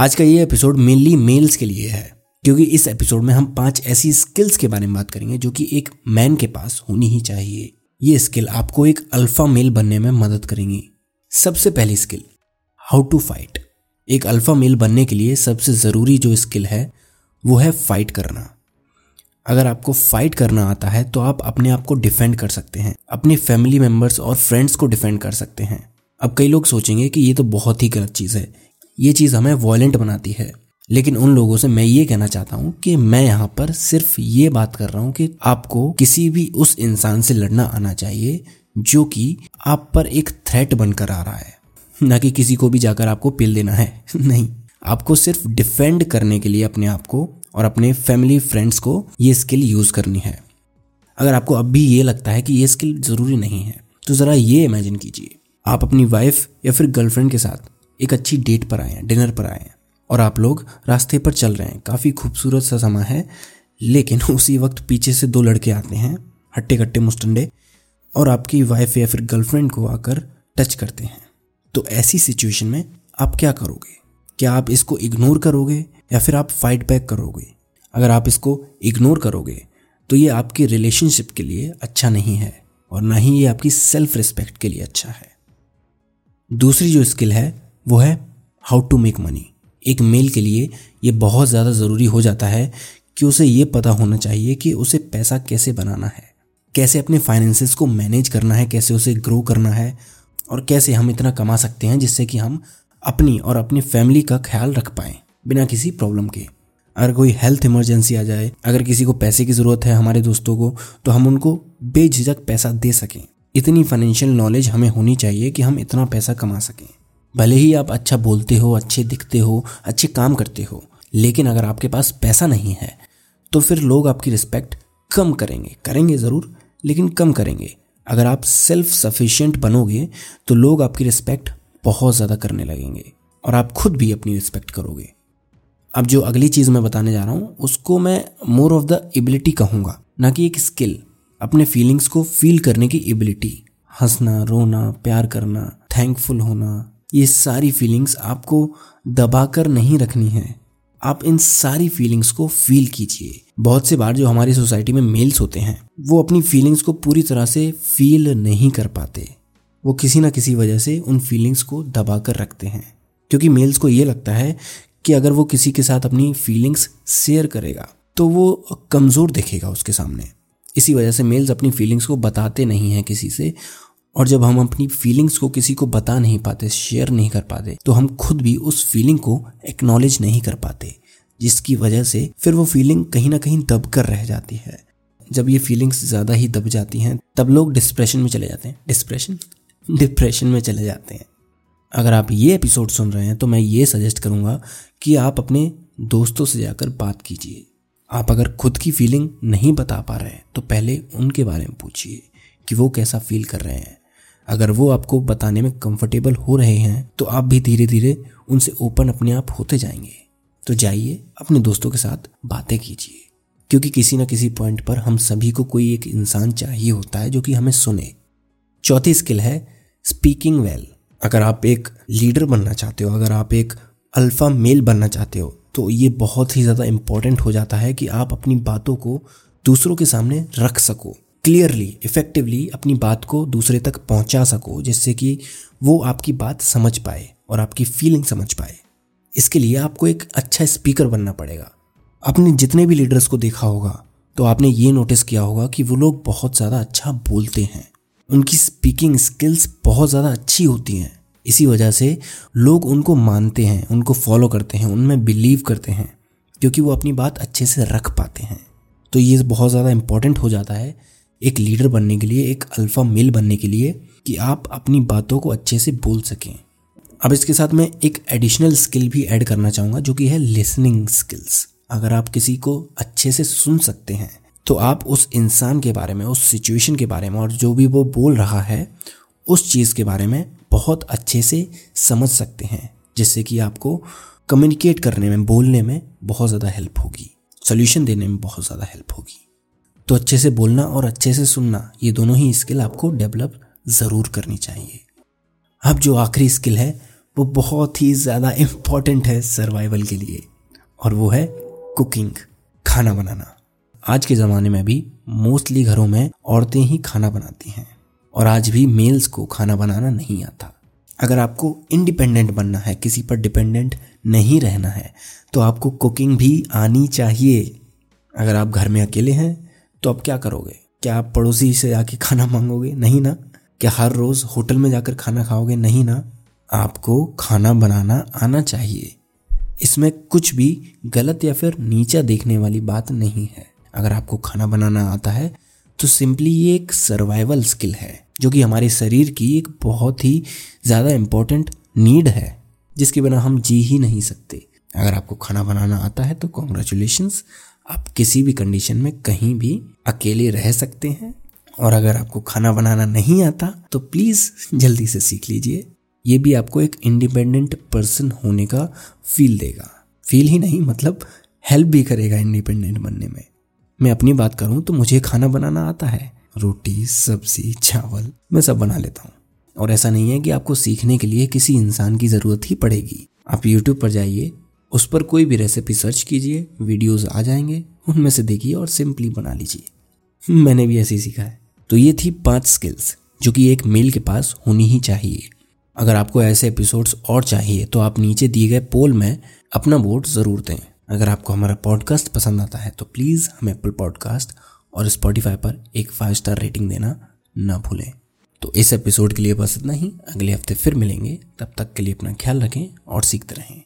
आज का ये एपिसोड मेनली मेल्स के लिए है, क्योंकि इस एपिसोड में हम पाँच ऐसी स्किल्स के बारे में बात करेंगे जो कि एक मैन के पास होनी ही चाहिए। ये स्किल आपको एक अल्फ़ा मेल बनने में मदद करेंगी। सबसे पहली स्किल हाउ टू फाइट एक अल्फ़ा मेल बनने के लिए सबसे ज़रूरी जो स्किल है, वो है फाइट करना। अगर आपको फाइट करना आता है तो आप अपने आप को डिफेंड कर सकते हैं। अपने फैमिली मेंबर्स और फ्रेंड्स को डिफेंड कर सकते हैं। अब कई लोग सोचेंगे कि ये तो बहुत ही गलत चीज़ है। ये चीज़ हमें वॉयलेंट बनाती है। लेकिन उन लोगों से मैं ये कहना चाहता हूँ कि मैं यहाँ पर सिर्फ़ ये बात कर रहा हूँ कि आपको किसी भी उस इंसान से लड़ना आना चाहिए जो कि आप पर एक थ्रेट बनकर आ रहा है। ना कि किसी को भी जाकर आपको पिल देना है। नहीं। आपको सिर्फ़ डिफेंड करने के लिए अपने आप को और अपने फैमिली फ्रेंड्स को ये स्किल यूज़ करनी है। अगर आपको अब भी ये लगता है कि ये स्किल ज़रूरी नहीं है तो ज़रा ये इमेजिन कीजिए। आप अपनी वाइफ या फिर गर्लफ्रेंड के साथ एक अच्छी डेट पर आए हैं, डिनर पर आए हैं। और आप लोग रास्ते पर चल रहे हैं। काफ़ी खूबसूरत सा समय है, लेकिन उसी वक्त पीछे से दो लड़के आते हैं हट्टे कट्टे मुस्टंडे, और आपकी वाइफ या फिर गर्लफ्रेंड को आकर टच करते हैं। तो ऐसी सिचुएशन में आप क्या करोगे? क्या आप इसको इग्नोर करोगे, या फिर आप फाइट बैक करोगे? अगर आप इसको इग्नोर करोगे तो ये आपकी रिलेशनशिप के लिए अच्छा नहीं है, और ना ही ये आपकी सेल्फ रिस्पेक्ट के लिए अच्छा है। दूसरी जो स्किल है वो है हाउ टू मेक मनी एक मेल के लिए ये बहुत ज़्यादा ज़रूरी हो जाता है कि उसे ये पता होना चाहिए कि उसे पैसा कैसे बनाना है, कैसे अपने फाइनेंसेस को मैनेज करना है, कैसे उसे ग्रो करना है और कैसे हम इतना कमा सकते हैं जिससे कि हम अपनी और अपनी फैमिली का ख्याल रख पाएँ बिना किसी प्रॉब्लम के। अगर कोई हेल्थ इमरजेंसी आ जाए, अगर किसी को पैसे की ज़रूरत है हमारे दोस्तों को तो हम उनको बेझिझक पैसा दे सकें। इतनी फाइनेंशियल नॉलेज हमें होनी चाहिए कि हम इतना पैसा कमा सकें। भले ही आप अच्छा बोलते हो, अच्छे दिखते हो, अच्छे काम करते हो, लेकिन अगर आपके पास पैसा नहीं है तो फिर लोग आपकी रिस्पेक्ट कम करेंगे। करेंगे ज़रूर, लेकिन कम करेंगे। अगर आप सेल्फ सफिशिएंट बनोगे तो लोग आपकी रिस्पेक्ट बहुत ज़्यादा करने लगेंगे और आप खुद भी अपनी रिस्पेक्ट करोगे। अब जो अगली चीज़ मैं बताने जा रहा हूँ, उसको मैं मोर ऑफ़ द एबिलिटी कहूँगा। ना कि एक स्किल अपने फीलिंग्स को फील करने की एबिलिटी हंसना, रोना, प्यार करना थैंकफुल होना ये सारी फीलिंग्स आपको दबाकर नहीं रखनी है। आप इन सारी फीलिंग्स को फील कीजिए। बहुत से बार जो हमारी सोसाइटी में मेल्स होते हैं, वो अपनी फीलिंग्स को पूरी तरह से फील नहीं कर पाते। वो किसी ना किसी वजह से उन फीलिंग्स को दबा कर रखते हैं। क्योंकि मेल्स को ये लगता है कि अगर वो किसी के साथ अपनी फीलिंग्स शेयर करेगा तो वो कमज़ोर दिखेगा उसके सामने। इसी वजह से मेल्स अपनी फीलिंग्स को बताते नहीं हैं किसी से और जब हम अपनी फीलिंग्स को किसी को बता नहीं पाते शेयर नहीं कर पाते तो हम खुद भी उस फीलिंग को एक्नॉलेज नहीं कर पाते, जिसकी वजह से फिर वो फीलिंग कहीं ना कहीं दब कर रह जाती है। जब ये फीलिंग्स ज़्यादा ही दब जाती हैं, तब लोग डिस्प्रेशन में चले जाते हैं। डिस्प्रेशन डिप्रेशन में चले जाते हैं। अगर आप ये एपिसोड सुन रहे हैं तो मैं ये सजेस्ट करूँगा कि आप अपने दोस्तों से जाकर बात कीजिए। आप अगर खुद की फीलिंग नहीं बता पा रहे हैं तो पहले उनके बारे में पूछिए कि वो कैसा फील कर रहे हैं। अगर वो आपको बताने में कंफर्टेबल हो रहे हैं तो आप भी धीरे धीरे उनसे ओपन अपने आप होते जाएँगे। तो जाइए, अपने दोस्तों के साथ बातें कीजिए। क्योंकि किसी ना किसी पॉइंट पर हम सभी को कोई एक इंसान चाहिए होता है जो कि हमें सुने। चौथी स्किल है स्पीकिंग वेल अगर आप एक लीडर बनना चाहते हो, अगर आप एक अल्फ़ा मेल बनना चाहते हो तो ये बहुत ही ज़्यादा इंपॉर्टेंट हो जाता है कि आप अपनी बातों को दूसरों के सामने रख सको। क्लियरली इफेक्टिवली अपनी बात को दूसरे तक पहुँचा सको, जिससे कि वो आपकी बात समझ पाए और आपकी फीलिंग समझ पाए। इसके लिए आपको एक अच्छा स्पीकर बनना पड़ेगा। आपने जितने भी लीडर्स को देखा होगा तो आपने ये नोटिस किया होगा कि वो लोग बहुत ज़्यादा अच्छा बोलते हैं। उनकी स्पीकिंग स्किल्स बहुत ज़्यादा अच्छी होती हैं। इसी वजह से लोग उनको मानते हैं, उनको फॉलो करते हैं, उनमें बिलीव करते हैं, क्योंकि वो अपनी बात अच्छे से रख पाते हैं। तो ये बहुत ज़्यादा इंपॉर्टेंट हो जाता है एक लीडर बनने के लिए, एक अल्फ़ा मेल बनने के लिए कि आप अपनी बातों को अच्छे से बोल सकें। अब इसके साथ मैं एक एडिशनल स्किल भी ऐड करना चाहूँगा, जो कि है लिसनिंग स्किल्स अगर आप किसी को अच्छे से सुन सकते हैं तो आप उस इंसान के बारे में, उस सिचुएशन के बारे में और जो भी वो बोल रहा है, उस चीज़ के बारे में बहुत अच्छे से समझ सकते हैं, जिससे कि आपको कम्युनिकेट करने में, बोलने में बहुत ज़्यादा हेल्प होगी। सोल्यूशन देने में बहुत ज़्यादा हेल्प होगी। तो अच्छे से बोलना और अच्छे से सुनना, ये दोनों ही स्किल आपको डेवलप ज़रूर करनी चाहिए। अब जो आखिरी स्किल है, वो बहुत ही ज़्यादा इंपॉर्टेंट है सर्वाइवल के लिए, और वो है कुकिंग खाना बनाना। आज के ज़माने में भी मोस्टली घरों में औरतें ही खाना बनाती हैं, और आज भी मेल्स को खाना बनाना नहीं आता। अगर आपको इंडिपेंडेंट बनना है, किसी पर डिपेंडेंट नहीं रहना है तो आपको कुकिंग भी आनी चाहिए। अगर आप घर में अकेले हैं तो आप क्या करोगे? क्या आप पड़ोसी से आके खाना मांगोगे? नहीं ना। क्या हर रोज होटल में जाकर खाना खाओगे? नहीं ना। आपको खाना बनाना आना चाहिए। इसमें कुछ भी गलत या फिर नीचा देखने वाली बात नहीं है। अगर आपको खाना बनाना आता है तो सिंपली ये एक सर्वाइवल स्किल है, जो कि हमारे शरीर की एक बहुत ही ज़्यादा इम्पोर्टेंट नीड है, जिसके बिना हम जी ही नहीं सकते। अगर आपको खाना बनाना आता है तो कॉन्ग्रेचुलेशन आप किसी भी कंडीशन में कहीं भी अकेले रह सकते हैं और अगर आपको खाना बनाना नहीं आता तो प्लीज़ जल्दी से सीख लीजिए। ये भी आपको एक इंडिपेंडेंट पर्सन होने का फील देगा। फील ही नहीं मतलब हेल्प भी करेगा इंडिपेंडेंट बनने में। मैं अपनी बात करूँ तो मुझे खाना बनाना आता है। रोटी, सब्ज़ी, चावल, मैं सब बना लेता हूँ। और ऐसा नहीं है कि आपको सीखने के लिए किसी इंसान की ज़रूरत ही पड़ेगी। आप यूट्यूब पर जाइए उस पर कोई भी रेसिपी सर्च कीजिए वीडियोस आ जाएँगे, उनमें से देखिए और सिंपली बना लीजिए। मैंने भी ऐसे ही सीखा है। तो ये थी पाँच स्किल्स जो कि एक मेल के पास होनी ही चाहिए। अगर आपको ऐसे एपिसोड्स और चाहिए तो आप नीचे दिए गए पोल में अपना वोट ज़रूर दें। अगर आपको हमारा पॉडकास्ट पसंद आता है तो प्लीज़ हमें एप्पल पॉडकास्ट और स्पॉटिफाई पर एक फाइव स्टार रेटिंग देना ना भूलें। तो इस एपिसोड के लिए बस इतना ही। अगले हफ़्ते फिर मिलेंगे। तब तक के लिए अपना ख्याल रखें और सीखते रहें।